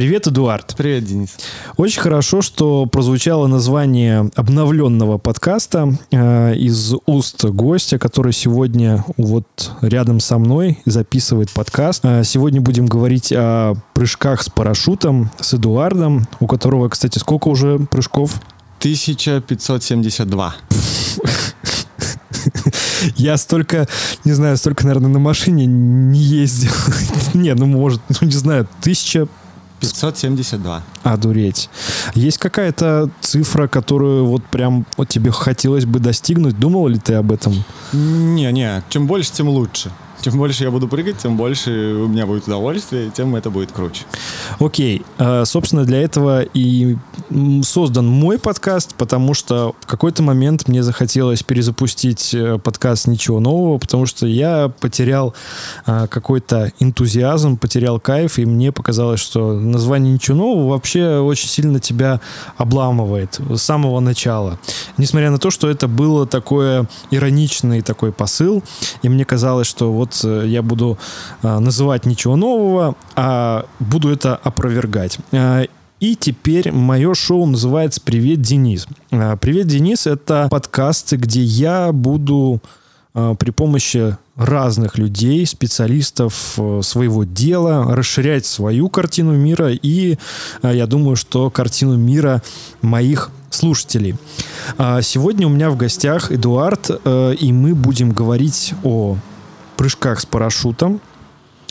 Привет, Эдуард. Привет, Денис. Очень хорошо, что прозвучало название обновленного подкаста э, из уст гостя, который сегодня вот рядом со мной записывает подкаст. Э, сегодня будем говорить о прыжках с парашютом с Эдуардом, у которого, кстати, сколько уже прыжков? 1572. Я столько, не знаю, столько, наверное, на машине не ездил. Не, ну, может, ну, не знаю, тысяча 572. Одуреть. Есть какая-то цифра, которую вот прям вот тебе хотелось бы достигнуть? Думал ли ты об этом? Не-не, чем больше, тем лучше. Чем больше я буду прыгать, тем больше у меня будет удовольствие, тем это будет круче. Окей. А, собственно, для этого и создан мой подкаст, потому что в какой-то момент мне захотелось перезапустить э, подкаст «Ничего нового», потому что я потерял а, какой-то энтузиазм, потерял кайф, и мне показалось, что название «Ничего нового» вообще очень сильно тебя обламывает с самого начала. Несмотря на то, что это было такое ироничный такой посыл, и мне казалось, что вот вот э, я буду э, называть ничего нового, а буду это опровергать. Э, и теперь мое шоу называется «Привет, Денис». «Привет, Денис» — это подкасты, где я буду при помощи разных людей, специалистов своего дела, расширять свою картину мира и, я думаю, что картину мира моих слушателей. Сегодня у меня в гостях Эдуард, и мы будем говорить о прыжках с парашютом.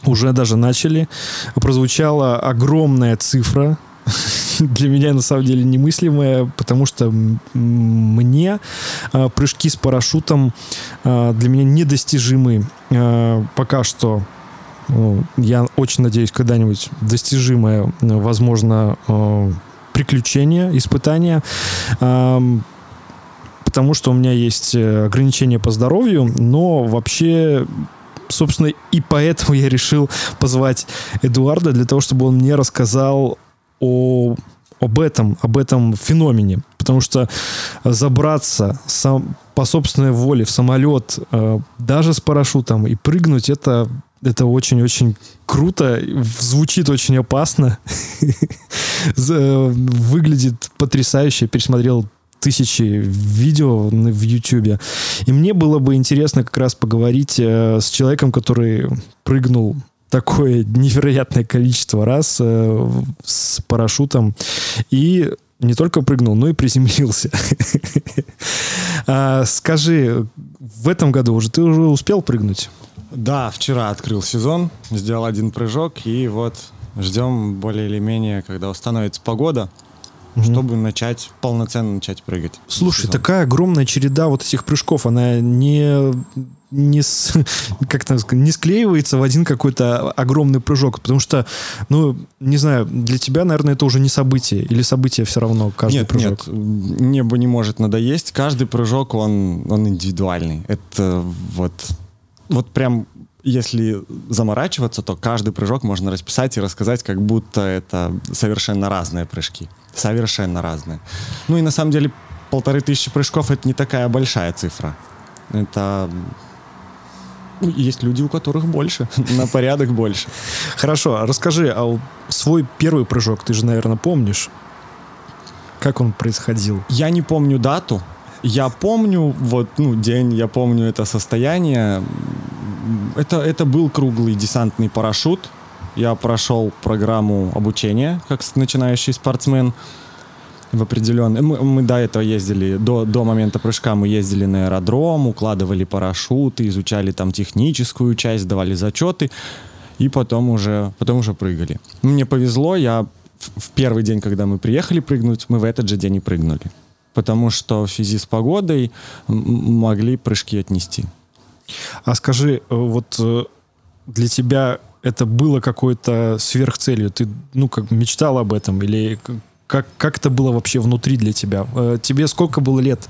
Уже даже начали. Прозвучала огромная цифра, для меня на самом деле немыслимая, потому что мне э, прыжки с парашютом э, для меня недостижимы э, пока что. Ну, я очень надеюсь, когда-нибудь достижимое, возможно, приключение, испытание потому что у меня есть ограничения по здоровью, но вообще собственно, и поэтому я решил позвать Эдуарда для того, чтобы он мне рассказал о, об этом, об этом феномене. Потому что забраться сам, по собственной воле в самолет, э, даже с парашютом, и прыгнуть, это, это очень-очень круто, звучит очень опасно, выглядит потрясающе. Пересмотрел тысячи видео в YouTube. И мне было бы интересно как раз поговорить э, с человеком, который прыгнул такое невероятное количество раз э, с парашютом и не только прыгнул, но и приземлился. а, скажи, в этом году уже ты уже успел прыгнуть? Да, вчера открыл сезон, сделал один прыжок, и вот ждем более или менее, когда установится погода угу. чтобы начать полноценно начать прыгать. Слушай, такая огромная череда вот этих прыжков, она не не, с, как там не склеивается в один какой-то огромный прыжок, потому что, ну, не знаю, для тебя, наверное, это уже не событие, или событие все равно каждый нет, прыжок? Нет, небо не может надоесть, каждый прыжок, он, он индивидуальный. Это вот, вот прям если заморачиваться, то каждый прыжок можно расписать и рассказать, как будто это совершенно разные прыжки. Совершенно разные. Ну и на самом деле полторы тысячи прыжков это не такая большая цифра. Это ну, есть люди, у которых больше, на порядок больше. Хорошо, а расскажи, а свой первый прыжок ты же, наверное, помнишь? Как он происходил? Я не помню дату. Я помню вот ну день, я помню это состояние. Это это был круглый десантный парашют я прошел программу обучения как начинающий спортсмен в определенный... Мы, мы до этого ездили, до, до момента прыжка мы ездили на аэродром, укладывали парашюты, изучали там техническую часть, давали зачеты, и потом уже, потом уже прыгали. Мне повезло, я в, первый день, когда мы приехали прыгнуть, мы в этот же день и прыгнули. Потому что в связи с погодой могли прыжки отнести. А скажи, э, вот э, для тебя это было какой-то сверхцелью? Ты, ну, как мечтал об этом? Или как, как это было вообще внутри для тебя? Э, тебе сколько было лет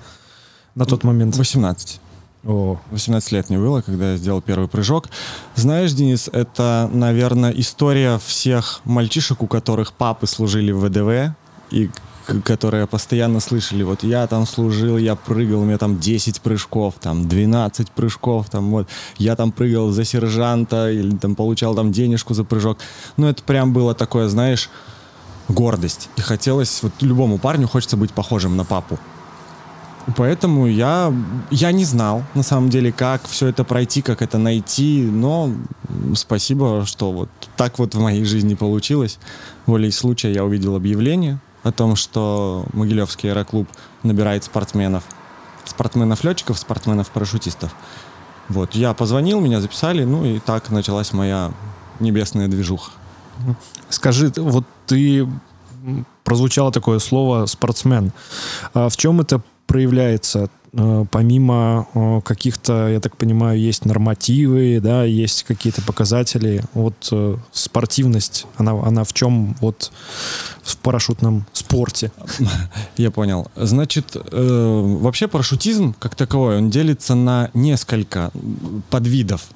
на тот момент? 18. О. 18 лет мне было, когда я сделал первый прыжок. Знаешь, Денис, это, наверное, история всех мальчишек, у которых папы служили в ВДВ, и которые постоянно слышали, вот я там служил, я прыгал, у меня там 10 прыжков, там 12 прыжков, там вот, я там прыгал за сержанта или там получал там денежку за прыжок. Ну, это прям было такое, знаешь, гордость. И хотелось, вот любому парню хочется быть похожим на папу. Поэтому я, я не знал, на самом деле, как все это пройти, как это найти, но спасибо, что вот так вот в моей жизни получилось. Волей случая я увидел объявление о том, что Могилевский аэроклуб набирает спортсменов. Спортсменов-летчиков, спортсменов-парашютистов. Вот, я позвонил, меня записали, ну и так началась моя небесная движуха. Скажи, вот ты прозвучало такое слово спортсмен. А в чем это проявляется? Э, помимо э, каких-то, я так понимаю, есть нормативы, да, есть какие-то показатели. Вот э, спортивность, она, она в чем вот в парашютном спорте? Я понял. Значит, вообще парашютизм как таковой, он делится на несколько подвидов.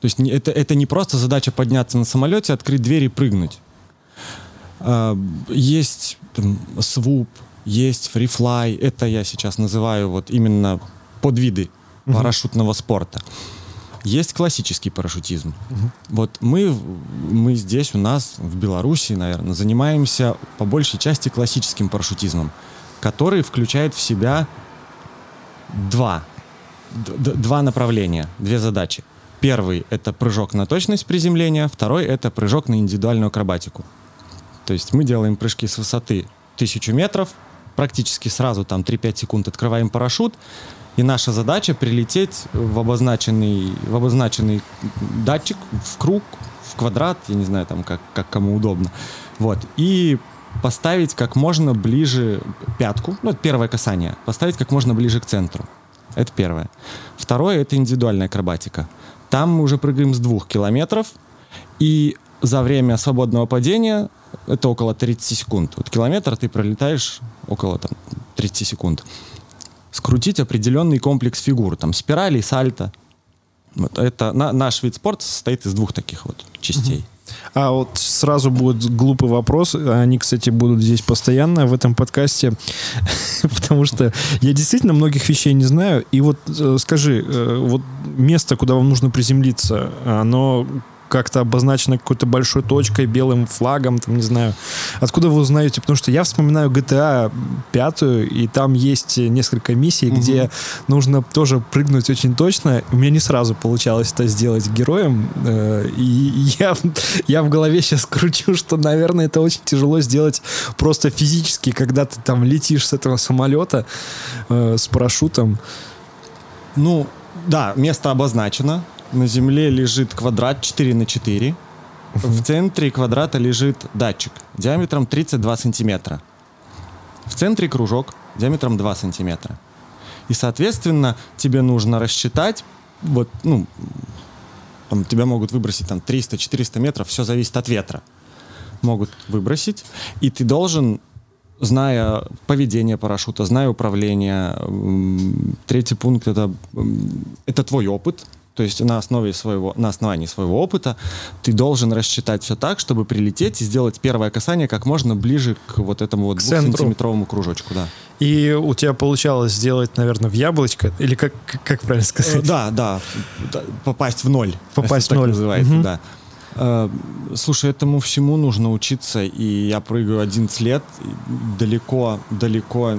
То есть это, это не просто задача подняться на самолете, открыть дверь и прыгнуть. Есть там, свуп, есть фрифлай, это я сейчас называю вот именно подвиды uh парашютного спорта. Есть классический парашютизм. uh Вот мы, мы здесь у нас, в Беларуси, наверное, занимаемся по большей части классическим парашютизмом, который включает в себя два, два направления, две задачи. Первый — это прыжок на точность приземления, второй — это прыжок на индивидуальную акробатику. То есть мы делаем прыжки с высоты 1000 метров, практически сразу, там 3-5 секунд открываем парашют, и наша задача прилететь в обозначенный, в обозначенный датчик, в круг, в квадрат, я не знаю, там как, как кому удобно. Вот. И поставить как можно ближе пятку, ну, это первое касание, поставить как можно ближе к центру. Это первое. Второе — это индивидуальная акробатика. Там мы уже прыгаем с двух километров, и за время свободного падения это около 30 секунд. Вот километр ты пролетаешь около там, 30 секунд. Скрутить определенный комплекс фигур, там спирали, сальто. Вот это на, наш вид спорта состоит из двух таких вот частей. А вот сразу будет глупый вопрос. Они, кстати, будут здесь постоянно в этом подкасте, потому что я действительно многих вещей не знаю. И вот э, скажи, э, вот место, куда вам нужно приземлиться, оно как-то обозначено какой-то большой точкой, белым флагом, там, не знаю. Откуда вы узнаете? Потому что я вспоминаю GTA 5, и там есть несколько миссий, угу. где нужно тоже прыгнуть очень точно. У меня не сразу получалось это сделать героем, э, и я, я в голове сейчас кручу, что, наверное, это очень тяжело сделать просто физически, когда ты там летишь с этого самолета э, с парашютом. Ну, да, место обозначено, на земле лежит квадрат 4 на 4. В центре квадрата лежит датчик диаметром 32 сантиметра. В центре кружок диаметром 2 сантиметра. И, соответственно, тебе нужно рассчитать, вот, ну, там, тебя могут выбросить там 300-400 метров, все зависит от ветра. Могут выбросить, и ты должен, зная поведение парашюта, зная управление, третий пункт это, это твой опыт, то есть на, основе своего, на основании своего опыта ты должен рассчитать все так, чтобы прилететь и сделать первое касание как можно ближе к вот этому вот двухсантиметровому кружочку. Да. И у тебя получалось сделать, наверное, в яблочко, или как, как правильно сказать? Э, да, да, попасть в ноль. Попасть в ноль. называется, угу. да. Э, слушай, этому всему нужно учиться, и я прыгаю 11 лет, далеко, далеко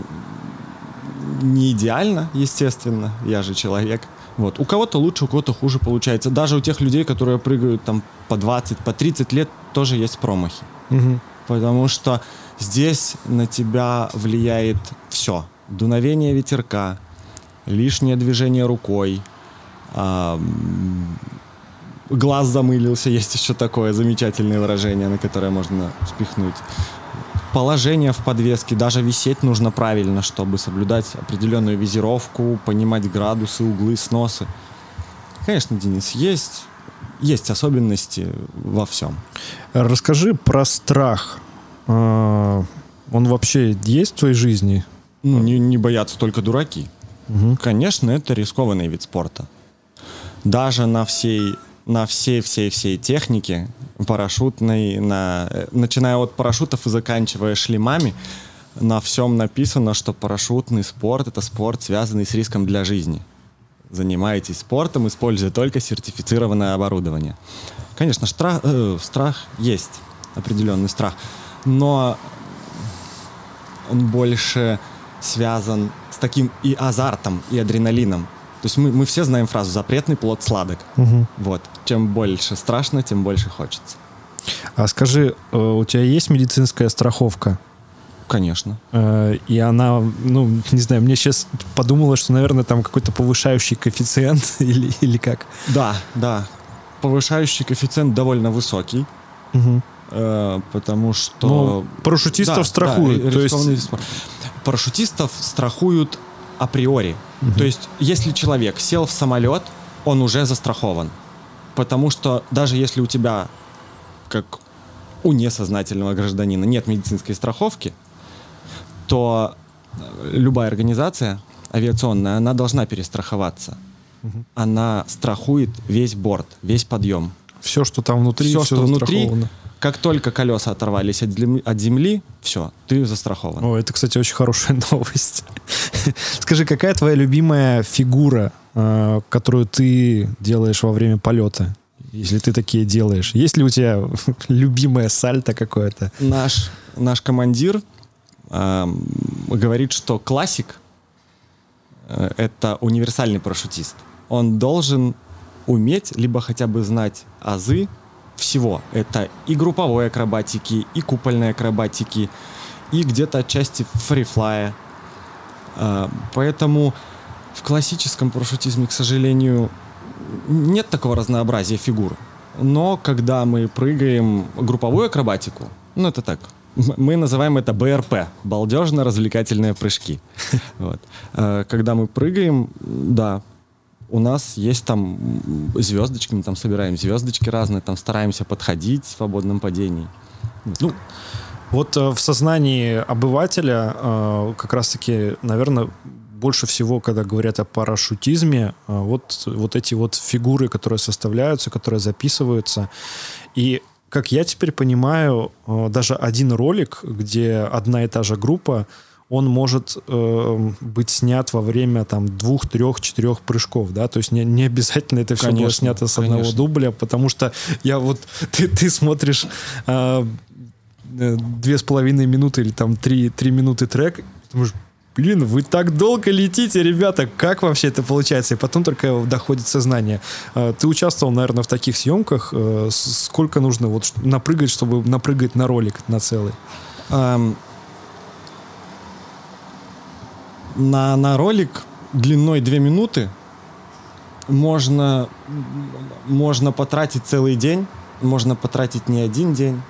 не идеально, естественно, я же человек, вот. У кого-то лучше, у кого-то хуже получается. Даже у тех людей, которые прыгают там по 20, по 30 лет, тоже есть промахи. Угу. Потому что здесь на тебя влияет все. Дуновение ветерка, лишнее движение рукой, глаз замылился, есть еще такое замечательное выражение, на которое можно спихнуть положение в подвеске, даже висеть нужно правильно, чтобы соблюдать определенную визировку, понимать градусы, углы, сносы. Конечно, Денис, есть, есть особенности во всем. Расскажи про страх. А, он вообще есть в твоей жизни? Ну, не, не боятся только дураки. Угу. Конечно, это рискованный вид спорта. Даже на всей на всей-всей-всей технике, парашютной, на, э, начиная от парашютов и заканчивая шлемами, на всем написано, что парашютный спорт — это спорт, связанный с риском для жизни. Занимаетесь спортом, используя только сертифицированное оборудование. Конечно, штра, э, страх есть, определенный страх. но он больше связан с таким и азартом, и адреналином. То есть мы, мы все знаем фразу «запретный плод сладок». Угу. Вот. Чем больше страшно, тем больше хочется. А скажи, э, у тебя есть медицинская страховка? Конечно. Э, И она, ну, не знаю, мне сейчас подумала, что, наверное, там какой-то повышающий коэффициент или, или как. Да, да. Повышающий коэффициент довольно высокий, э, потому что... Ну, парашютистов Да, страхуют. да, то есть. Парашютистов страхуют априори. То есть, если человек сел в самолет, он уже застрахован. Потому что даже если у тебя, как у несознательного гражданина, нет медицинской страховки, то э, любая организация авиационная, она должна перестраховаться. Она страхует весь борт, весь подъем. все, что там внутри, Все, все что внутри. Как только колеса оторвались от земли, от земли все, ты застрахован. О, это, кстати, очень хорошая новость. Скажи, какая твоя любимая фигура, э, которую ты делаешь во время полета? Если ты такие делаешь. Есть ли у тебя любимое сальто какое-то? Наш, наш командир эм, говорит, что классик э, это универсальный парашютист. Он должен уметь, либо хотя бы знать азы всего. Это и групповой акробатики, и купольной акробатики, и где-то отчасти фрифлая. Э, Поэтому в классическом парашютизме, к сожалению, нет такого разнообразия фигур. Но когда мы прыгаем групповую акробатику, ну это так, мы называем это БРП, балдежно-развлекательные прыжки. Вот. Э, Когда мы прыгаем, да, у нас есть там звездочки, мы там собираем звездочки разные, там стараемся подходить в свободном падении. Ну, вот э, в сознании обывателя э, как раз-таки, наверное, больше всего, когда говорят о парашютизме, э, вот, вот эти вот фигуры, которые составляются, которые записываются. И как я теперь понимаю, э, даже один ролик, где одна и та же группа, он может э, быть снят во время там двух, трех, четырех прыжков, да, то есть не, не обязательно это все было Конечно, снято с одного конечно. дубля, потому что я вот ты, ты смотришь э, э, две с половиной минуты или там три, три минуты трек, и думаешь, блин, вы так долго летите, ребята, как вообще это получается? И потом только доходит сознание. Э, Ты участвовал, наверное, в таких съемках. Э, Сколько нужно вот напрыгать, чтобы напрыгать на ролик на целый? На, на ролик длиной 2 минуты можно, можно потратить целый день, можно потратить не один день.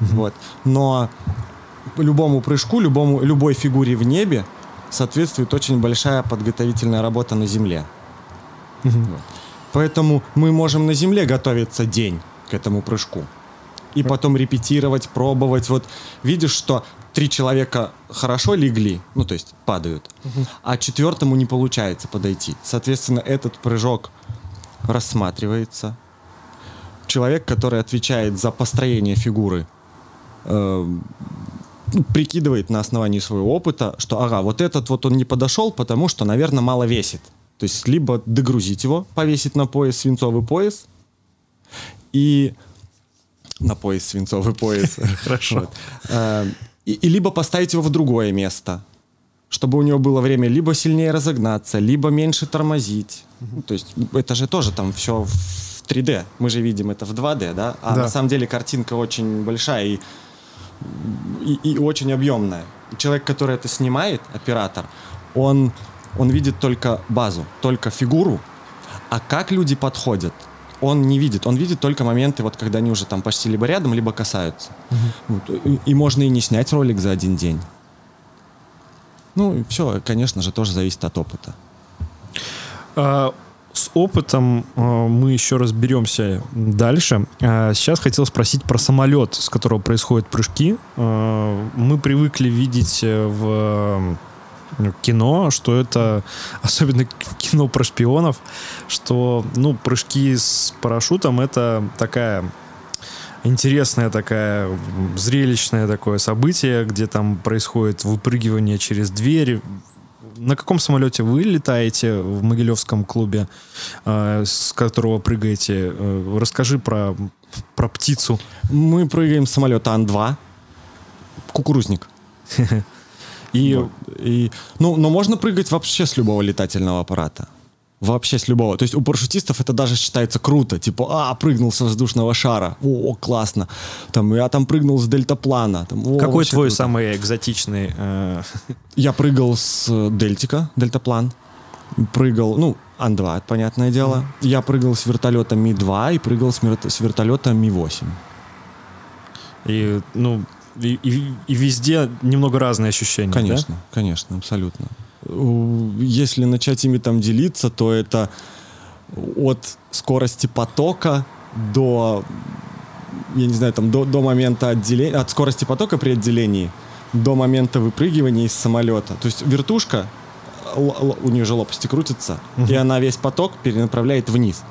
Вот. Но любому прыжку, любому, любой фигуре в небе соответствует очень большая подготовительная работа на земле. Вот. Поэтому мы можем на земле готовиться день к этому прыжку. И потом репетировать, пробовать. Вот видишь, что три человека хорошо легли, ну то есть падают, а четвертому не получается подойти. Соответственно, этот прыжок рассматривается. Человек, который отвечает за построение фигуры, э, ну, прикидывает на основании своего опыта, что ага, вот этот вот он не подошел, потому что, наверное, мало весит. То есть либо догрузить его, повесить на пояс свинцовый пояс, и на пояс свинцовый пояс. Хорошо. Э, И, и либо поставить его в другое место, чтобы у него было время либо сильнее разогнаться, либо меньше тормозить. Ну, То есть это же тоже там все в 3D. Мы же видим это в 2D, да? А Да. на самом деле картинка очень большая и, и, и очень объемная. И человек, который это снимает, оператор, он, он видит только базу, только фигуру, а как люди подходят, он не видит. Он видит только моменты, вот когда они уже там почти либо рядом, либо касаются. Вот. И, и можно и не снять ролик за один день. Ну, все, конечно же, тоже зависит от опыта. А, С опытом а, мы еще разберемся дальше. А, Сейчас хотел спросить про самолет, с которого происходят прыжки. А, Мы привыкли видеть э, в кино, что это, особенно кино про шпионов, что, ну, прыжки с парашютом это такая интересное такая зрелищное такое событие, где там происходит выпрыгивание через дверь. На каком самолете вы летаете в Могилевском клубе, э, с которого прыгаете? Э, Расскажи про, про птицу. Мы прыгаем с самолета Ан-2. кукурузник. И Вот. И, ну, но можно прыгать вообще с любого летательного аппарата. Вообще с любого. То есть у парашютистов это даже считается круто. Типа, а, прыгнул с воздушного шара. О, классно. Там, я там прыгнул с дельтаплана. Там, о, какой твой круто. самый экзотичный? э, Я прыгал с дельтика, дельтаплан. Прыгал, ну, Ан-2, понятное дело. Я прыгал с вертолета Ми-2 и прыгал с, мер- с вертолета Ми-8. и, ну, и, и- и везде немного разные ощущения, да? Конечно, конечно, абсолютно. Если начать ими там делиться, то это от скорости потока до, я не знаю, там до, до момента отделения, от скорости потока при отделении до момента выпрыгивания из самолета. То есть вертушка, у нее же лопасти крутятся, и она весь поток перенаправляет вниз.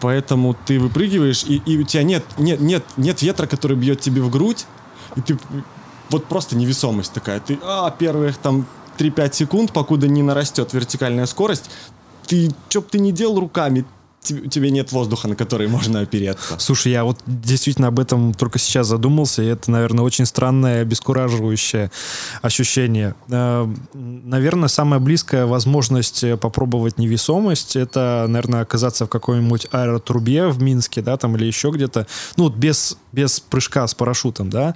Поэтому ты выпрыгиваешь, и, и у тебя нет, нет, нет, нет ветра, который бьет тебе в грудь, и ты вот просто невесомость такая. Ты, а, первых там 3-5 секунд, покуда не нарастет вертикальная скорость, ты, что бы ты ни делал руками, тебе- у тебя нет воздуха, на который можно опереться. Слушай, я вот действительно об этом только сейчас задумался, и это, наверное, очень странное, обескураживающее ощущение. Э, Наверное, самая близкая возможность э, попробовать невесомость, это, наверное, оказаться в какой-нибудь аэротрубе в Минске, да, там или еще где-то, ну, вот без, без прыжка с парашютом, да.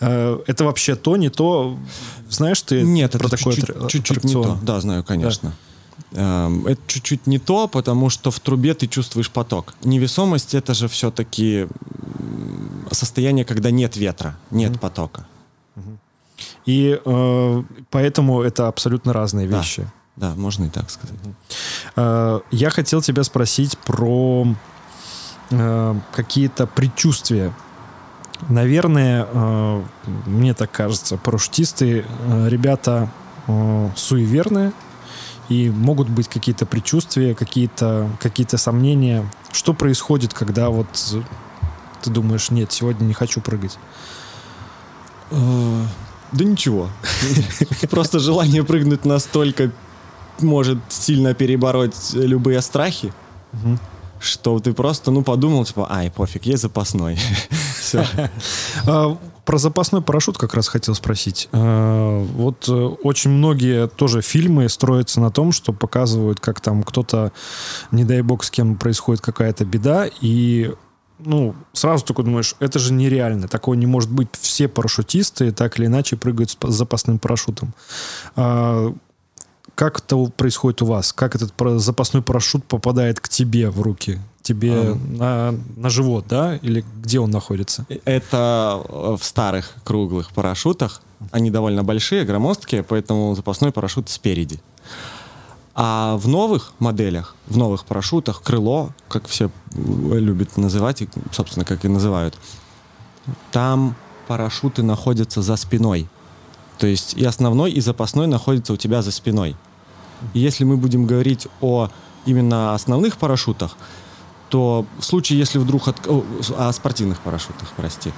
Э, Это вообще то, не то. Знаешь ты Нет, про это такой чуть-чуть, атра- чуть-чуть не аттракцион? то. Да, знаю, конечно. Эм, Это чуть-чуть не то, потому что в трубе ты чувствуешь поток. Невесомость это же все-таки состояние, когда нет ветра, нет потока. И э, поэтому это абсолютно разные Да. вещи. Да, можно и так сказать. Э, Я хотел тебя спросить про э, какие-то предчувствия. Наверное, э, мне так кажется, парашютисты э, ребята э, суеверные, и могут быть какие-то предчувствия, какие-то какие сомнения. Что происходит, когда вот ты думаешь, нет, сегодня не хочу прыгать? Э, Да ничего. Просто желание прыгнуть настолько может сильно перебороть любые страхи, что ты просто, ну, подумал, типа, ай, пофиг, есть запасной. Все. А, Про запасной парашют как раз хотел спросить. А, Вот э, очень многие тоже фильмы строятся на том, что показывают, как там кто-то, не дай бог, с кем происходит какая-то беда, и ну, сразу такой думаешь, это же нереально, такого не может быть. Все парашютисты так или иначе прыгают с па- с запасным парашютом. А, Как это происходит у вас? Как этот запасной парашют попадает к тебе в руки? Тебе А. на, на живот, да? Или где он находится? Это э, в старых круглых парашютах. Они довольно большие, громоздкие, поэтому запасной парашют спереди. А в новых моделях, в новых парашютах, крыло, как все э, любят называть, и, собственно, как и называют, там парашюты находятся за спиной. То есть и основной, и запасной находятся у тебя за спиной. И если мы будем говорить о именно основных парашютах, то в случае, если вдруг... от- о, спортивных парашютах, прости.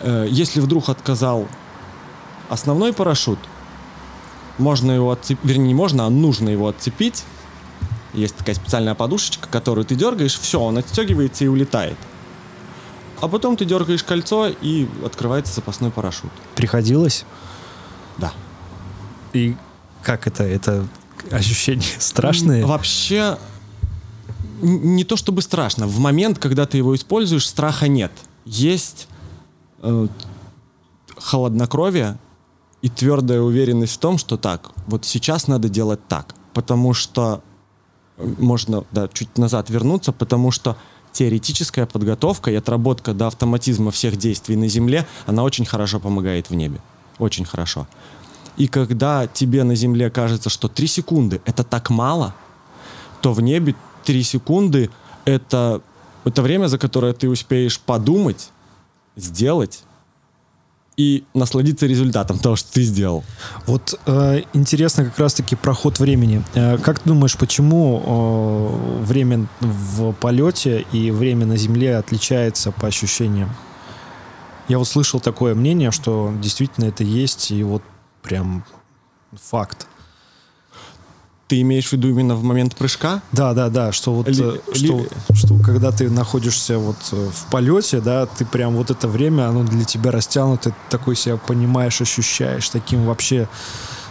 Э, Если вдруг отказал основной парашют, можно его отцепить, вернее, не можно, а нужно его отцепить. Есть такая специальная подушечка, которую ты дергаешь, все, он отстегивается и улетает. А потом ты дергаешь кольцо, и открывается запасной парашют. Приходилось? Да. И как это? Это ощущения страшные? Вообще, не то чтобы страшно. В момент, когда ты его используешь, страха нет. Есть э, холоднокровие и твердая уверенность в том, что так, вот сейчас надо делать так. Потому что э, можно да, чуть назад вернуться, потому что теоретическая подготовка и отработка до автоматизма всех действий на Земле, она очень хорошо помогает в небе. Очень хорошо. И когда тебе на Земле кажется, что 3 секунды это так мало, то в небе 3 секунды это, это время, за которое ты успеешь подумать, сделать и насладиться результатом того, что ты сделал. Вот э, интересно как раз-таки проход времени. Э, как ты думаешь, почему э, время в полете и время на Земле отличается по ощущениям? Я вот слышал такое мнение, что действительно это есть, и вот прям факт. Ты имеешь в виду именно в момент прыжка? Да, да, да, что вот, Ли- э, что, ли- что когда ты находишься вот э, в полете, да, ты прям вот это время, оно для тебя растянуто, ты такой себя понимаешь, ощущаешь, таким вообще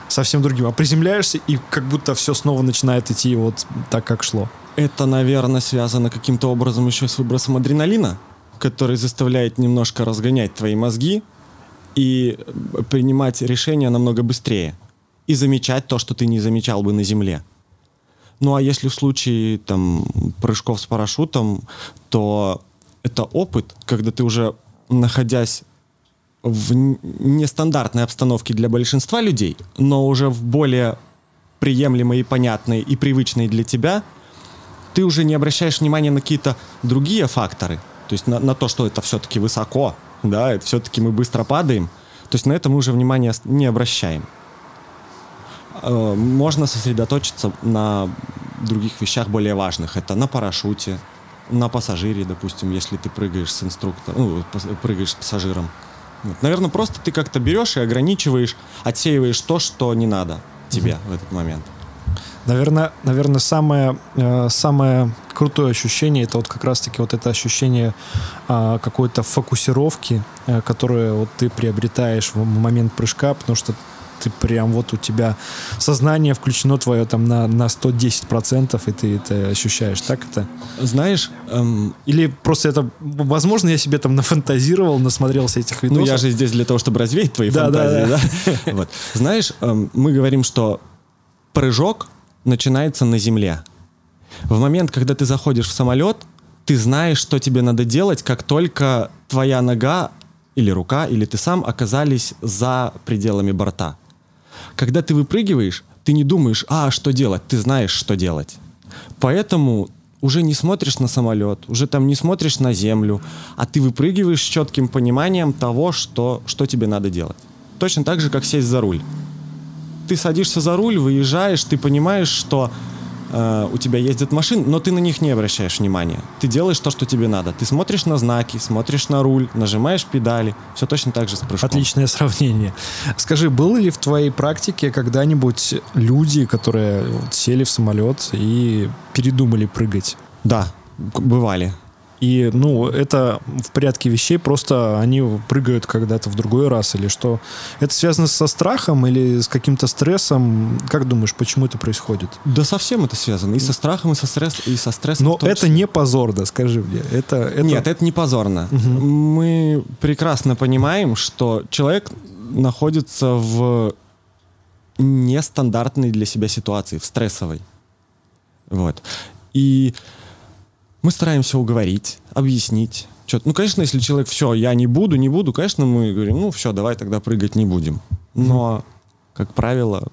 совсем другим. А приземляешься, и как будто все снова начинает идти вот так, как шло. Это, наверное, связано каким-то образом еще с выбросом адреналина, который заставляет немножко разгонять твои мозги и принимать решения намного быстрее. И замечать то, что ты не замечал бы на земле. Ну а если в случае там прыжков с парашютом, то это опыт, когда ты уже находясь в нестандартной обстановке для большинства людей, но уже в более приемлемой и понятной и привычной для тебя, ты уже не обращаешь внимания на какие-то другие факторы. То есть на, на то, что это все-таки высоко, да, это все-таки мы быстро падаем. То есть на это мы уже внимания не обращаем. Э, Можно сосредоточиться на других вещах более важных. Это на парашюте, на пассажире, допустим, если ты прыгаешь с инструктором, ну, прыгаешь с пассажиром. Вот. Наверное, просто ты как-то берешь и ограничиваешь, отсеиваешь то, что не надо тебе в этот момент. Наверное, наверное самое, э, самое крутое ощущение это вот как раз-таки вот это ощущение а, какой-то фокусировки, э, которое вот ты приобретаешь в момент прыжка, потому что ты прям вот у тебя сознание включено твое там на, на 110%, и ты это ощущаешь. Так это? Знаешь, эм, Или просто это, возможно, я себе там нафантазировал, насмотрелся этих видосов. Ну, я же здесь для того, чтобы развеять твои Да, да, фантазии, да? Вот. Знаешь, эм, мы говорим, что прыжок начинается на земле. В момент, когда ты заходишь в самолет, ты знаешь, что тебе надо делать, как только твоя нога или рука, или ты сам оказались за пределами борта. Когда ты выпрыгиваешь, ты не думаешь, а, что делать, ты знаешь, что делать. Поэтому уже не смотришь на самолет, уже там не смотришь на землю, а ты выпрыгиваешь с четким пониманием того, что, что тебе надо делать. Точно так же, как сесть за руль. Ты садишься за руль, выезжаешь, ты понимаешь, что э, у тебя ездят машины, но ты на них не обращаешь внимания. Ты делаешь то, что тебе надо. Ты смотришь на знаки, смотришь на руль, нажимаешь педали. Все точно так же с прыжком. Отличное сравнение. Скажи, было ли в твоей практике когда-нибудь люди, которые сели в самолет и передумали прыгать? Да, бывали. И, ну, это в порядке вещей, просто они прыгают когда-то в другой раз или что? Это связано со страхом или с каким-то стрессом? Как думаешь, почему это происходит? Да совсем это связано. И со страхом, и со, стресс, и со стрессом. Но это числе. не позорно, скажи мне. Это, это... Нет, это не позорно. Мы прекрасно понимаем, что человек находится в нестандартной для себя ситуации, в стрессовой. Вот. И мы стараемся уговорить, объяснить. Чё- Ну, конечно, если человек, все, я не буду, не буду, конечно, мы говорим, ну, все, давай тогда прыгать не будем. Но, как правило,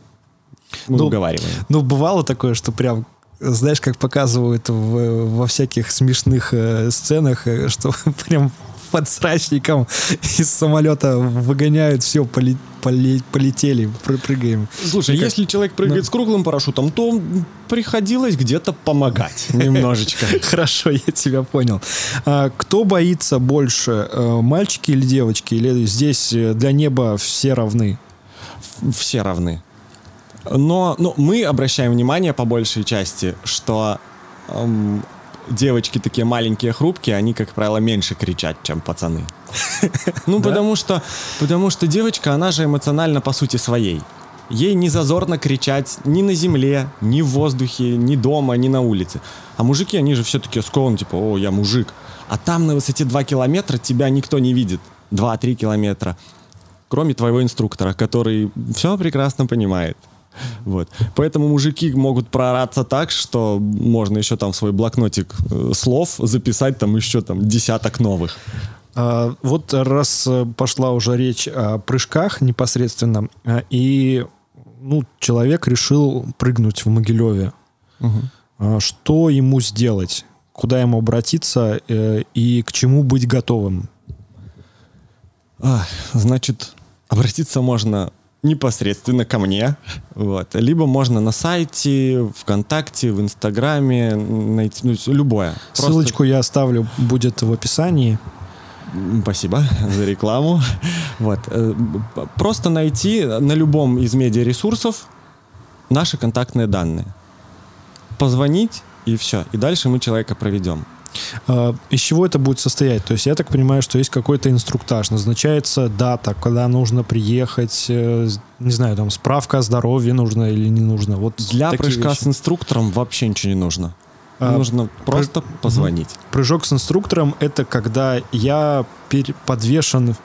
мы Ну, уговариваем. Ну, бывало такое, что прям знаешь, как показывают в- во всяких смешных э, сценах, э, что прям подсрачником из самолета выгоняют, все, поли- поли- полетели, пры- прыгаем. Слушай, как- если человек прыгает с круглым парашютом, то приходилось где-то помогать немножечко. Хорошо, я тебя понял. А кто боится больше, э, мальчики или девочки? Или здесь э, для неба все равны? Все равны. Но ну, мы обращаем внимание по большей части, что эм, девочки такие маленькие, хрупкие, они, как правило, меньше кричат, чем пацаны. Ну, потому что, потому что девочка, она же эмоционально по сути своей. Ей не зазорно кричать ни на земле, ни в воздухе, ни дома, ни на улице. А мужики, они же все-таки скованы, типа, о, я мужик. А там на высоте 2 километра тебя никто не видит. 2-3 километра. Кроме твоего инструктора, который все прекрасно понимает. Вот. Поэтому мужики могут проораться так, что можно еще там в свой блокнотик э, слов записать там еще там десяток новых. А, Вот раз э, пошла уже речь о прыжках непосредственно, а, и ну, человек решил прыгнуть в Могилеве. А, Что ему сделать? Куда ему обратиться э, и к чему быть готовым? Ах, значит, обратиться можно непосредственно ко мне, вот. либо можно на сайте, ВКонтакте, в Инстаграме найти, ну, любое. Просто- Ссылочку я оставлю, будет в описании. Спасибо за рекламу. Вот. э, Просто найти на любом из медиаресурсов наши контактные данные. Позвонить и все. И дальше мы человека проведем. А, из чего это будет состоять? То есть я так понимаю, что есть какой-то инструктаж, назначается дата, когда нужно приехать, э, не знаю, там справка о здоровье нужна или не нужна. Вот Для прыжка вещи. с инструктором вообще ничего не нужно. А, нужно просто пры... позвонить. Прыжок с инструктором это когда я подвешен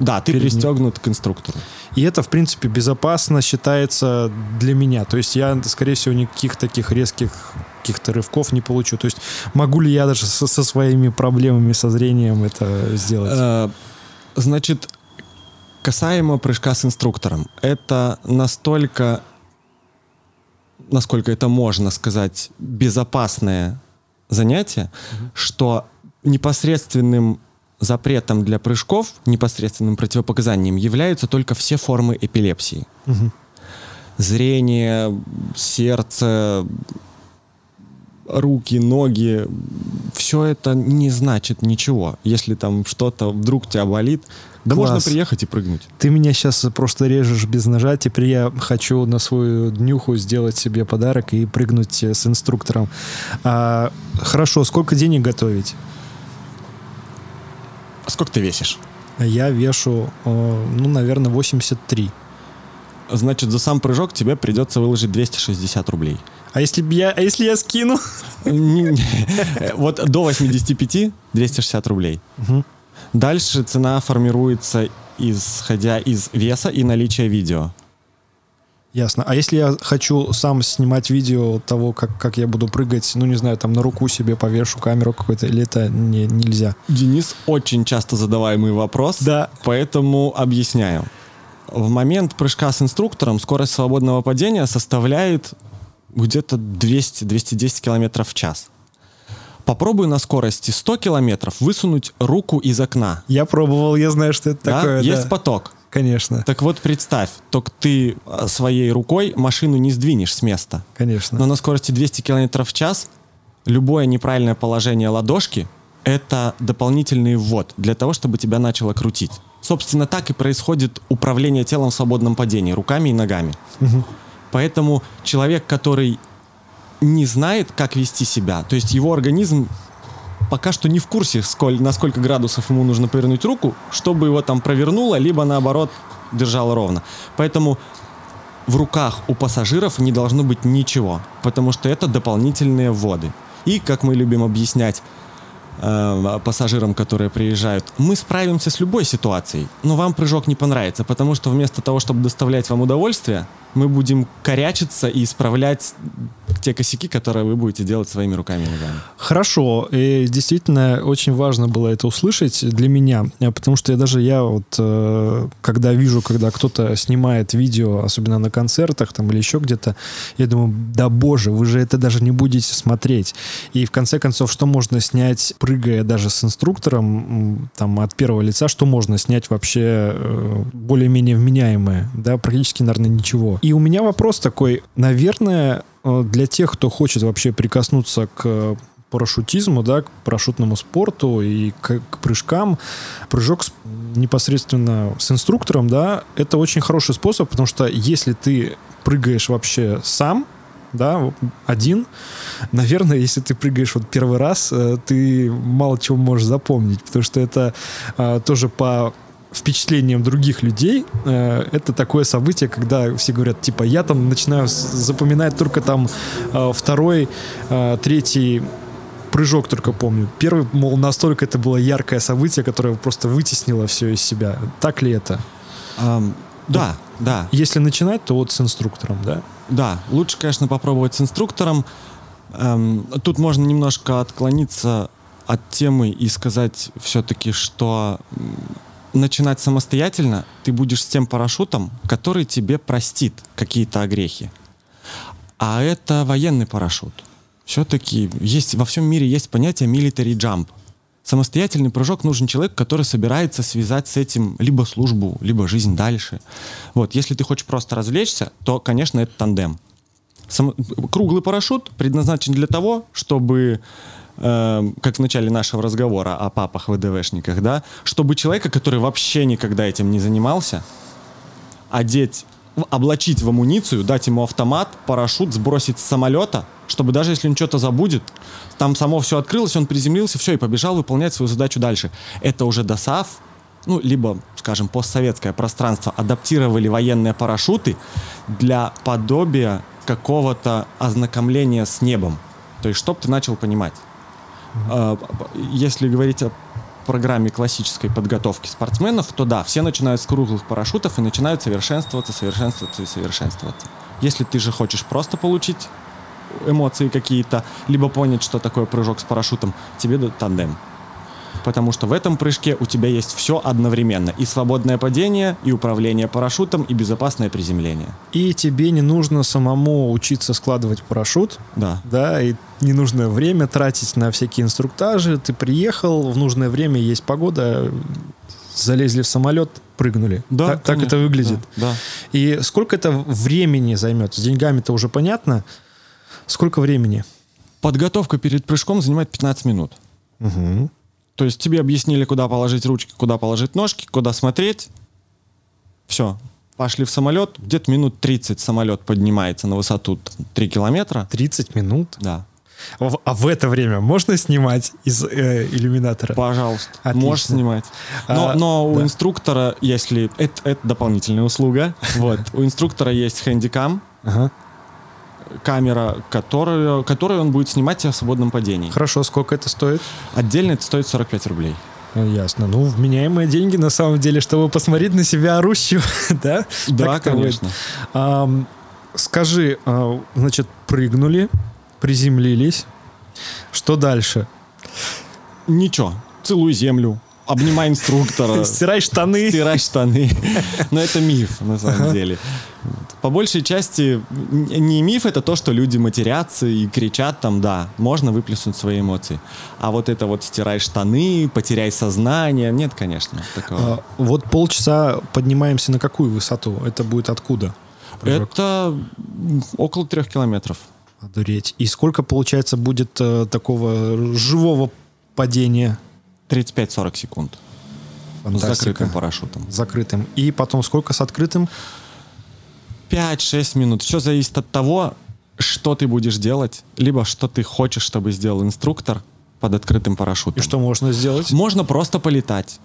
да, ты пристегнут к инструктору. И это, в принципе, безопасно считается для меня. То есть я, скорее всего, никаких таких резких каких-то рывков не получу. То есть могу ли я даже со, со своими проблемами со зрением это сделать? Э, значит, касаемо прыжка с инструктором. Это настолько, насколько это можно сказать, безопасное занятие, угу. что непосредственным запретом для прыжков, непосредственным противопоказанием являются только все формы эпилепсии. Угу. Зрение, сердце, руки, ноги, все это не значит ничего. Если там что-то вдруг тебя болит, да Класс. можно приехать и прыгнуть. Ты меня сейчас просто режешь без ножа. Теперь я хочу на свою днюху сделать себе подарок и прыгнуть с инструктором. А, хорошо, сколько денег готовить? А сколько ты весишь? Я вешу, ну, наверное, 83. Значит, за сам прыжок тебе придется выложить 260 рублей. А если я, а если я скину? Вот до 85 260 рублей. Дальше цена формируется исходя из веса и наличия видео. Ясно. А если я хочу сам снимать видео того, как, как я буду прыгать, ну, не знаю, там на руку себе повешу камеру какой-то, или это не, нельзя? Денис, очень часто задаваемый вопрос. Да. Поэтому объясняю. В момент прыжка с инструктором скорость свободного падения составляет где-то 200-210 километров в час. Попробуй на скорости 100 километров высунуть руку из окна. Я пробовал, я знаю, что это да? такое. Есть да. поток. Конечно. Так вот представь, только ты а, своей рукой машину не сдвинешь с места. Конечно. Но на скорости 200 км в час любое неправильное положение ладошки — это дополнительный ввод для того, чтобы тебя начало крутить. Собственно, так и происходит управление телом в свободном падении, руками и ногами. Угу. Поэтому человек, который не знает, как вести себя, то есть его организм пока что не в курсе, сколь, на сколько градусов ему нужно повернуть руку, чтобы его там провернуло, либо наоборот держало ровно. Поэтому в руках у пассажиров не должно быть ничего, потому что это дополнительные вводы. И, как мы любим объяснять э, пассажирам, которые приезжают, мы справимся с любой ситуацией, но вам прыжок не понравится, потому что вместо того, чтобы доставлять вам удовольствие, мы будем корячиться и исправлять те косяки, которые вы будете делать своими руками и ногами. Хорошо. И действительно очень важно было это услышать для меня, потому что я даже я вот, э, когда вижу, когда кто-то снимает видео, особенно на концертах там или еще где-то, я думаю, да боже, вы же это даже не будете смотреть. И в конце концов, что можно снять, прыгая даже с инструктором, там от первого лица, что можно снять вообще э, более-менее вменяемое, да, практически, наверное, ничего. И у меня вопрос такой, наверное, для тех, кто хочет вообще прикоснуться к парашютизму, да, к парашютному спорту и к, к прыжкам, прыжок с, непосредственно с инструктором, да, это очень хороший способ, потому что если ты прыгаешь вообще сам, да, один, наверное, если ты прыгаешь вот первый раз, э, ты мало чего можешь запомнить, потому что это тоже по впечатлением других людей, э, это такое событие, когда все говорят, типа, я там начинаю запоминать только там э, второй, э, третий прыжок только помню. Первый, мол, настолько это было яркое событие, которое просто вытеснило все из себя. Так ли это? Um, да, ну, да. Если начинать, то вот с инструктором, да? Да, лучше, конечно, попробовать с инструктором. Эм, тут можно немножко отклониться от темы и сказать все-таки, что начинать самостоятельно, ты будешь с тем парашютом, который тебе простит какие-то огрехи. А это военный парашют. Все-таки есть, во всем мире есть понятие military jump. Самостоятельный прыжок нужен человек, который собирается связать с этим либо службу, либо жизнь дальше. Вот, если ты хочешь просто развлечься, то, конечно, это тандем. Сам, круглый парашют предназначен для того, чтобы э, как в начале нашего разговора о папах ВДВшниках, да, чтобы человека, который вообще никогда этим не занимался, одеть облачить в амуницию, дать ему автомат, парашют, сбросить с самолета, чтобы даже если он что-то забудет, там само все открылось, он приземлился, все, и побежал выполнять свою задачу дальше. Это уже ДОСАВ, ну, либо, скажем, постсоветское пространство адаптировали военные парашюты для подобия какого-то ознакомления с небом. То есть, чтобы ты начал понимать. Mm-hmm. Если говорить о программе классической подготовки спортсменов, то да, все начинают с круглых парашютов и начинают совершенствоваться, совершенствоваться и совершенствоваться. Если ты же хочешь просто получить эмоции какие-то, либо понять, что такое прыжок с парашютом, тебе дают тандем потому что в этом прыжке у тебя есть все одновременно. И свободное падение, и управление парашютом, и безопасное приземление. И тебе не нужно самому учиться складывать парашют. Да. Да, и не нужно время тратить на всякие инструктажи. Ты приехал, в нужное время есть погода, залезли в самолет, прыгнули. Да, так, так это выглядит. Да, да. И сколько это времени займет? С деньгами-то уже понятно. Сколько времени? Подготовка перед прыжком занимает 15 минут. Угу. То есть тебе объяснили, куда положить ручки, куда положить ножки, куда смотреть. Все. Пошли в самолет. Где-то минут 30 самолет поднимается на высоту 3 километра. 30 минут? Да. А в это время можно снимать из э, иллюминатора? Пожалуйста, Отлично. можешь снимать. Но, а, но у да. инструктора, если это, это дополнительная услуга, вот у инструктора есть хэндикам. Ага камера, которую, которую он будет снимать о свободном падении. Хорошо, сколько это стоит? Отдельно это стоит 45 рублей. Ну, ясно. Ну, вменяемые деньги, на самом деле, чтобы посмотреть на себя орущую, да? Да, конечно. А, скажи, а, значит, прыгнули, приземлились. Что дальше? Ничего. Целую землю, обнимай инструктора. Стирай штаны. Стирай штаны. Но это миф, на самом деле. По большей части не миф это то, что люди матерятся и кричат там, да, можно выплеснуть свои эмоции. А вот это вот стирай штаны, потеряй сознание, нет, конечно, такого. А, вот полчаса поднимаемся на какую высоту? Это будет откуда? Прыжок? Это около трех километров. Одуреть. И сколько, получается, будет э, такого живого падения? 35-40 секунд. Фантастика. С закрытым парашютом. Закрытым. И потом сколько с открытым? 5-6 минут. Все зависит от того, что ты будешь делать, либо что ты хочешь, чтобы сделал инструктор под открытым парашютом. И что можно сделать? Можно просто полетать.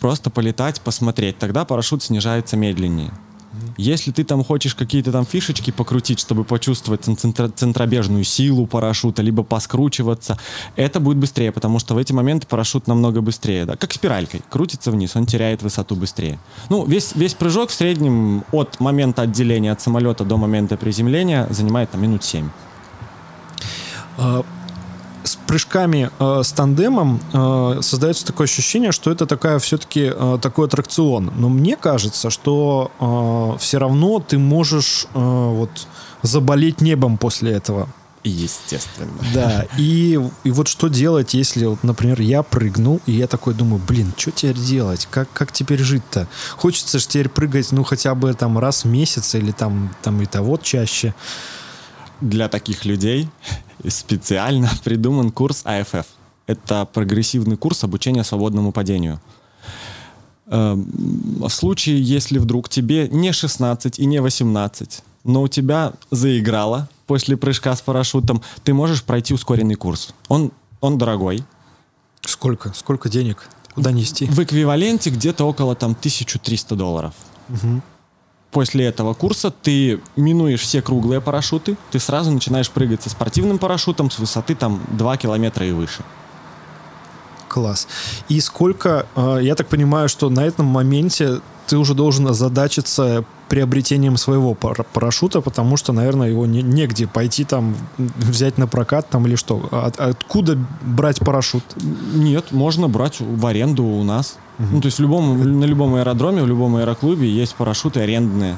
Просто полетать, посмотреть. Тогда парашют снижается медленнее. Если ты там хочешь какие-то там фишечки покрутить, чтобы почувствовать центро- центробежную силу парашюта, либо поскручиваться, это будет быстрее, потому что в эти моменты парашют намного быстрее, да, как спиралькой, крутится вниз, он теряет высоту быстрее. Ну, весь, весь прыжок в среднем от момента отделения от самолета до момента приземления занимает там, минут 7 с прыжками э, с тандемом э, создается такое ощущение, что это такая все-таки э, такой аттракцион. Но мне кажется, что э, все равно ты можешь э, вот заболеть небом после этого. Естественно. Да, и, и вот что делать, если, вот, например, я прыгнул, и я такой думаю, блин, что теперь делать? Как, как теперь жить-то? Хочется же теперь прыгать, ну, хотя бы там раз в месяц или там, там и того чаще. Для таких людей специально придуман курс АФФ. Это прогрессивный курс обучения свободному падению. Эм, в случае, если вдруг тебе не 16 и не 18, но у тебя заиграло после прыжка с парашютом, ты можешь пройти ускоренный курс. Он, он дорогой. Сколько? Сколько денег? Куда нести? В эквиваленте где-то около там 1300 долларов. Угу после этого курса ты минуешь все круглые парашюты, ты сразу начинаешь прыгать со спортивным парашютом с высоты там 2 километра и выше. Класс. И сколько, э, я так понимаю, что на этом моменте ты уже должен озадачиться приобретением своего парашюта, потому что, наверное, его не, негде пойти там взять на прокат там или что. От, откуда брать парашют? Нет, можно брать в аренду у нас. Угу. Ну, то есть в любом, на любом аэродроме, в любом аэроклубе есть парашюты арендные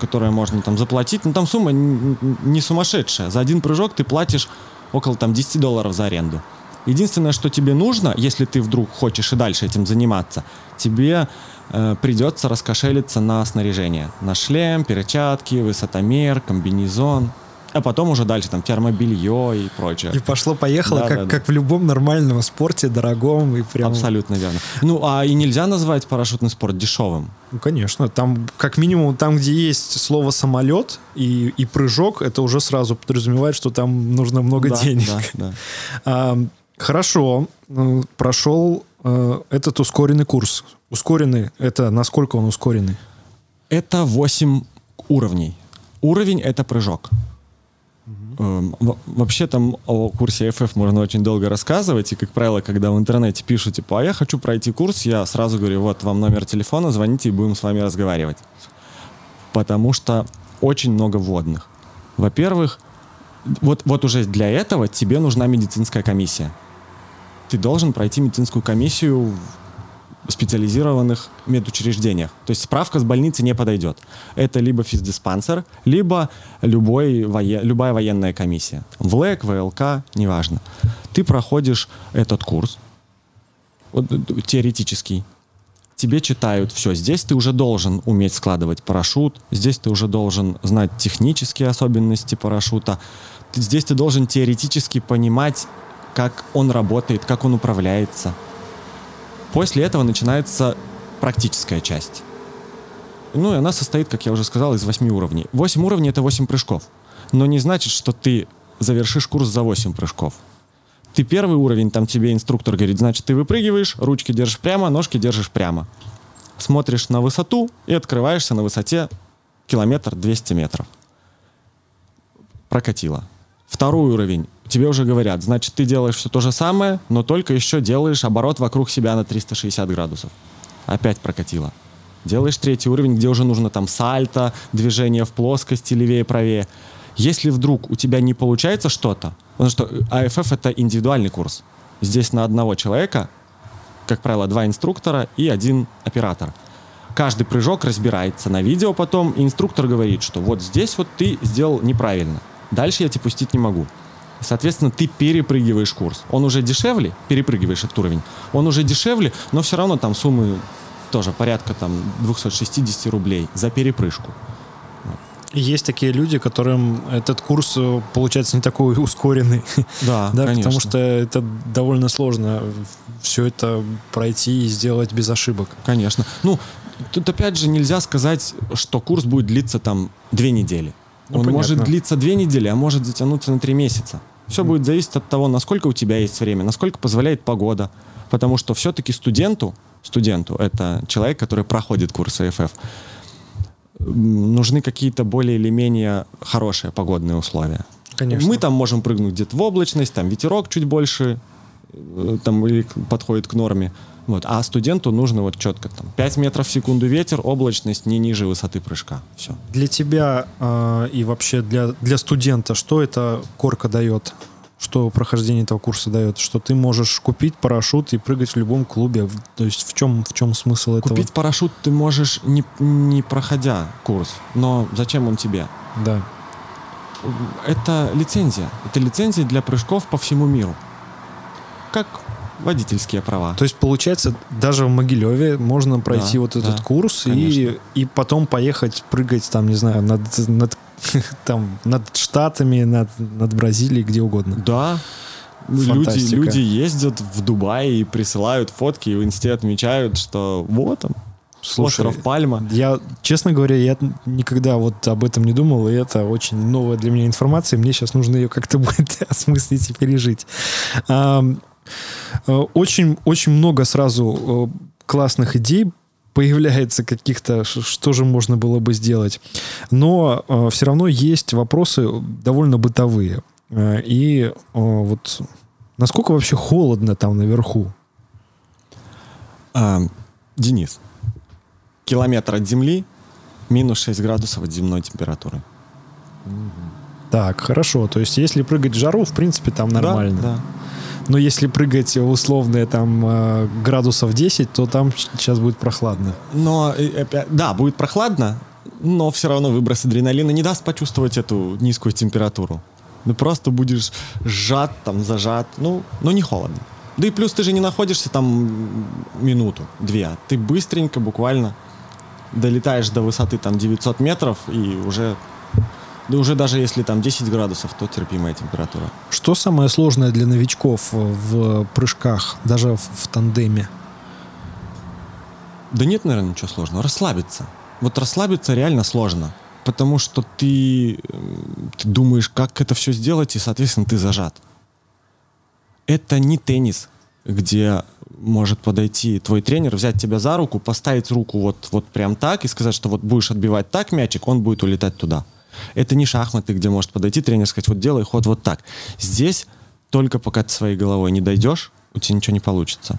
которые можно там заплатить. Но там сумма не сумасшедшая. За один прыжок ты платишь около там 10 долларов за аренду. Единственное, что тебе нужно, если ты вдруг хочешь и дальше этим заниматься, тебе э, придется раскошелиться на снаряжение. На шлем, перчатки, высотомер, комбинезон. А потом уже дальше там термобелье и прочее. И пошло-поехало, Да, как, да, да. как в любом нормальном спорте, дорогом и прям... Абсолютно верно. Ну, а и нельзя назвать парашютный спорт дешевым. Ну, конечно. Там, как минимум, там, где есть слово самолет и, и прыжок, это уже сразу подразумевает, что там нужно много Да, денег. Да, да. А, хорошо. Э, Прошел э, этот ускоренный курс. Ускоренный, это насколько он ускоренный? Это 8 уровней. Уровень — это прыжок. Эм, во- Вообще там о курсе FF можно очень долго рассказывать, и, как правило, когда в интернете пишут, типа, а я хочу пройти курс, я сразу говорю, вот вам номер телефона, звоните, и будем с вами разговаривать. Потому что очень много вводных. Во-первых, вот, вот уже для этого тебе нужна медицинская комиссия. Ты должен пройти медицинскую комиссию в специализированных медучреждениях. То есть справка с больницы не подойдет. Это либо физдиспансер, либо любой вое- любая военная комиссия. ВЛЭК, ВЛК, неважно. Ты проходишь этот курс, вот, э, теоретический, тебе читают все. Здесь ты уже должен уметь складывать парашют, здесь ты уже должен знать технические особенности парашюта, здесь ты должен теоретически понимать, как он работает, как он управляется. После этого начинается практическая часть. Ну и она состоит, как я уже сказал, из 8 уровней. 8 уровней — это 8 прыжков. Но не значит, что ты завершишь курс за 8 прыжков. Ты первый уровень, там тебе инструктор говорит, значит, ты выпрыгиваешь, ручки держишь прямо, ножки держишь прямо. Смотришь на высоту и открываешься на высоте километр 200 метров. Прокатило. Второй уровень. Тебе уже говорят, значит, ты делаешь все то же самое, но только еще делаешь оборот вокруг себя на 360 градусов. Опять прокатило. Делаешь третий уровень, где уже нужно там сальто, движение в плоскости, левее-правее. Если вдруг у тебя не получается что-то, потому что АФФ это индивидуальный курс. Здесь на одного человека, как правило, два инструктора и один оператор. Каждый прыжок разбирается на видео потом, и инструктор говорит, что вот здесь вот ты сделал неправильно. Дальше я тебя пустить не могу. Соответственно, ты перепрыгиваешь курс. Он уже дешевле, перепрыгиваешь этот уровень. Он уже дешевле, но все равно там суммы тоже порядка там 260 рублей за перепрыжку. Есть такие люди, которым этот курс э, получается не такой ускоренный. Да, да, конечно. потому что это довольно сложно все это пройти и сделать без ошибок. Конечно. Ну, тут опять же нельзя сказать, что курс будет длиться там две недели. Ну, Он понятно. может длиться две недели, а может затянуться на три месяца. Все будет зависеть от того, насколько у тебя есть время, насколько позволяет погода. Потому что все-таки студенту, студенту, это человек, который проходит курс АФФ, нужны какие-то более или менее хорошие погодные условия. Конечно. Мы там можем прыгнуть где-то в облачность, там ветерок чуть больше, там или подходит к норме. Вот. А студенту нужно вот четко там 5 метров в секунду ветер, облачность не ниже высоты прыжка. Все. Для тебя э, и вообще для, для студента, что эта корка дает? Что прохождение этого курса дает? Что ты можешь купить парашют и прыгать в любом клубе? То есть в чем, в чем смысл этого? Купить парашют ты можешь не, не проходя курс. Но зачем он тебе? Да. Это лицензия. Это лицензия для прыжков по всему миру. Как водительские права. То есть, получается, даже в Могилеве можно пройти Да, вот этот да, курс и, конечно. и потом поехать прыгать там, не знаю, над, над, там, над Штатами, над, над Бразилией, где угодно. Да. Люди, Фантастика. люди ездят в Дубай и присылают фотки, и в инсте отмечают, что вот он, остров Пальма. Я, честно говоря, я никогда вот об этом не думал, и это очень новая для меня информация. Мне сейчас нужно ее как-то будет осмыслить и пережить. Очень, очень много сразу э, классных идей появляется каких-то, что же можно было бы сделать. Но все равно есть вопросы довольно бытовые. Э, И э, вот насколько вообще холодно там наверху? А, Денис, километр от Земли, минус 6 градусов от земной температуры. Так, хорошо. То есть, если прыгать в жару, в принципе, там нормально. Да, да. Но если прыгать условные там э, градусов 10, то там сейчас будет прохладно. Но, э, опять- да, будет прохладно, но все равно выброс адреналина не даст почувствовать эту низкую температуру. Ты просто будешь сжат, там, зажат, ну, ну не холодно. Да и плюс ты же не находишься там минуту, две. Ты быстренько, буквально долетаешь до высоты там 900 метров и уже Да уже даже если там 10 градусов, то терпимая температура. Что самое сложное для новичков в прыжках, даже в, в тандеме? Да нет, наверное, ничего сложного. Расслабиться. Вот расслабиться реально сложно. Потому что ты, ты думаешь, как это все сделать, и, соответственно, ты зажат. Это не теннис, где может подойти твой тренер, взять тебя за руку, поставить руку вот, вот прям так и сказать, что вот будешь отбивать так мячик, он будет улетать туда. Это не шахматы, где может подойти тренер и сказать, вот делай ход вот так. Здесь только пока ты своей головой не дойдешь, у тебя ничего не получится.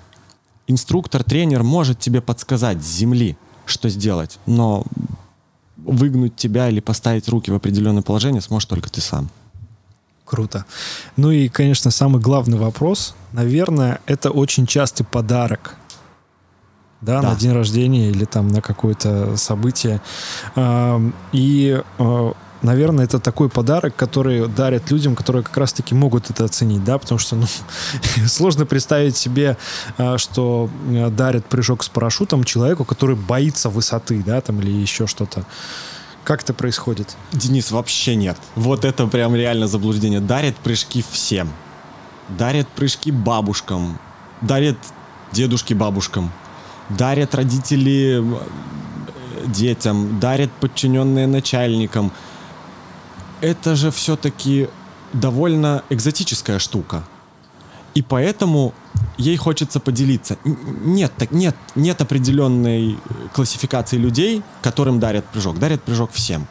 Инструктор, тренер может тебе подсказать с земли, что сделать, но выгнуть тебя или поставить руки в определенное положение сможешь только ты сам. Круто. Ну и, конечно, самый главный вопрос, наверное, это очень частый подарок. Да, да. на день рождения или там на какое-то событие. И а, наверное, это такой подарок, который дарят людям, которые как раз-таки могут это оценить, да, потому что, ну, сложно представить себе, а, что э, дарят прыжок с парашютом человеку, который боится высоты, да, там, или еще что-то. Как это происходит? Денис, вообще нет. Вот это прям реально заблуждение. Дарят прыжки всем. Дарят прыжки бабушкам. Дарят дедушки бабушкам. Дарят родители э, детям. Дарят подчиненные начальникам это же все-таки довольно экзотическая штука. И поэтому ей хочется поделиться. Нет, так, нет, нет определенной классификации людей, которым дарят прыжок. Дарят прыжок всем.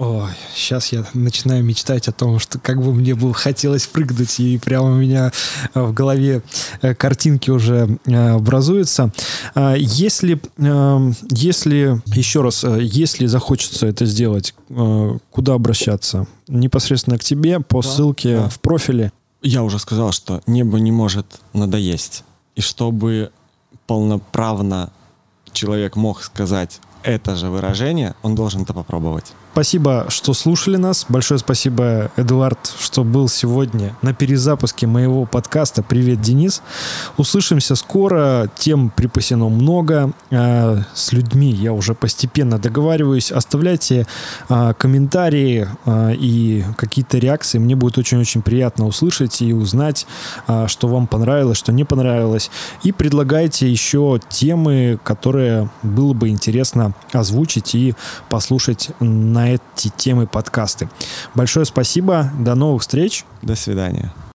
Ой, сейчас я начинаю мечтать о том, что как бы мне было хотелось прыгнуть, и прямо у меня э, в голове э, картинки уже э, образуются. А если, эм, если, еще раз, если захочется это сделать, куда обращаться? Непосредственно к тебе, по да, ссылке да. в профиле? Я уже сказал, что небо не может надоесть. И чтобы полноправно человек мог сказать это же выражение, он должен это попробовать. Спасибо, что слушали нас. Большое спасибо, Эдуард, что был сегодня на перезапуске моего подкаста «Привет, Денис». Услышимся скоро. Тем припасено много. А, с людьми я уже постепенно договариваюсь. Оставляйте а, комментарии а, и какие-то реакции. Мне будет очень-очень приятно услышать и узнать, что вам понравилось, что не понравилось. И предлагайте еще темы, которые было бы интересно озвучить и послушать на на эти темы подкасты. Большое спасибо, до новых встреч. До свидания.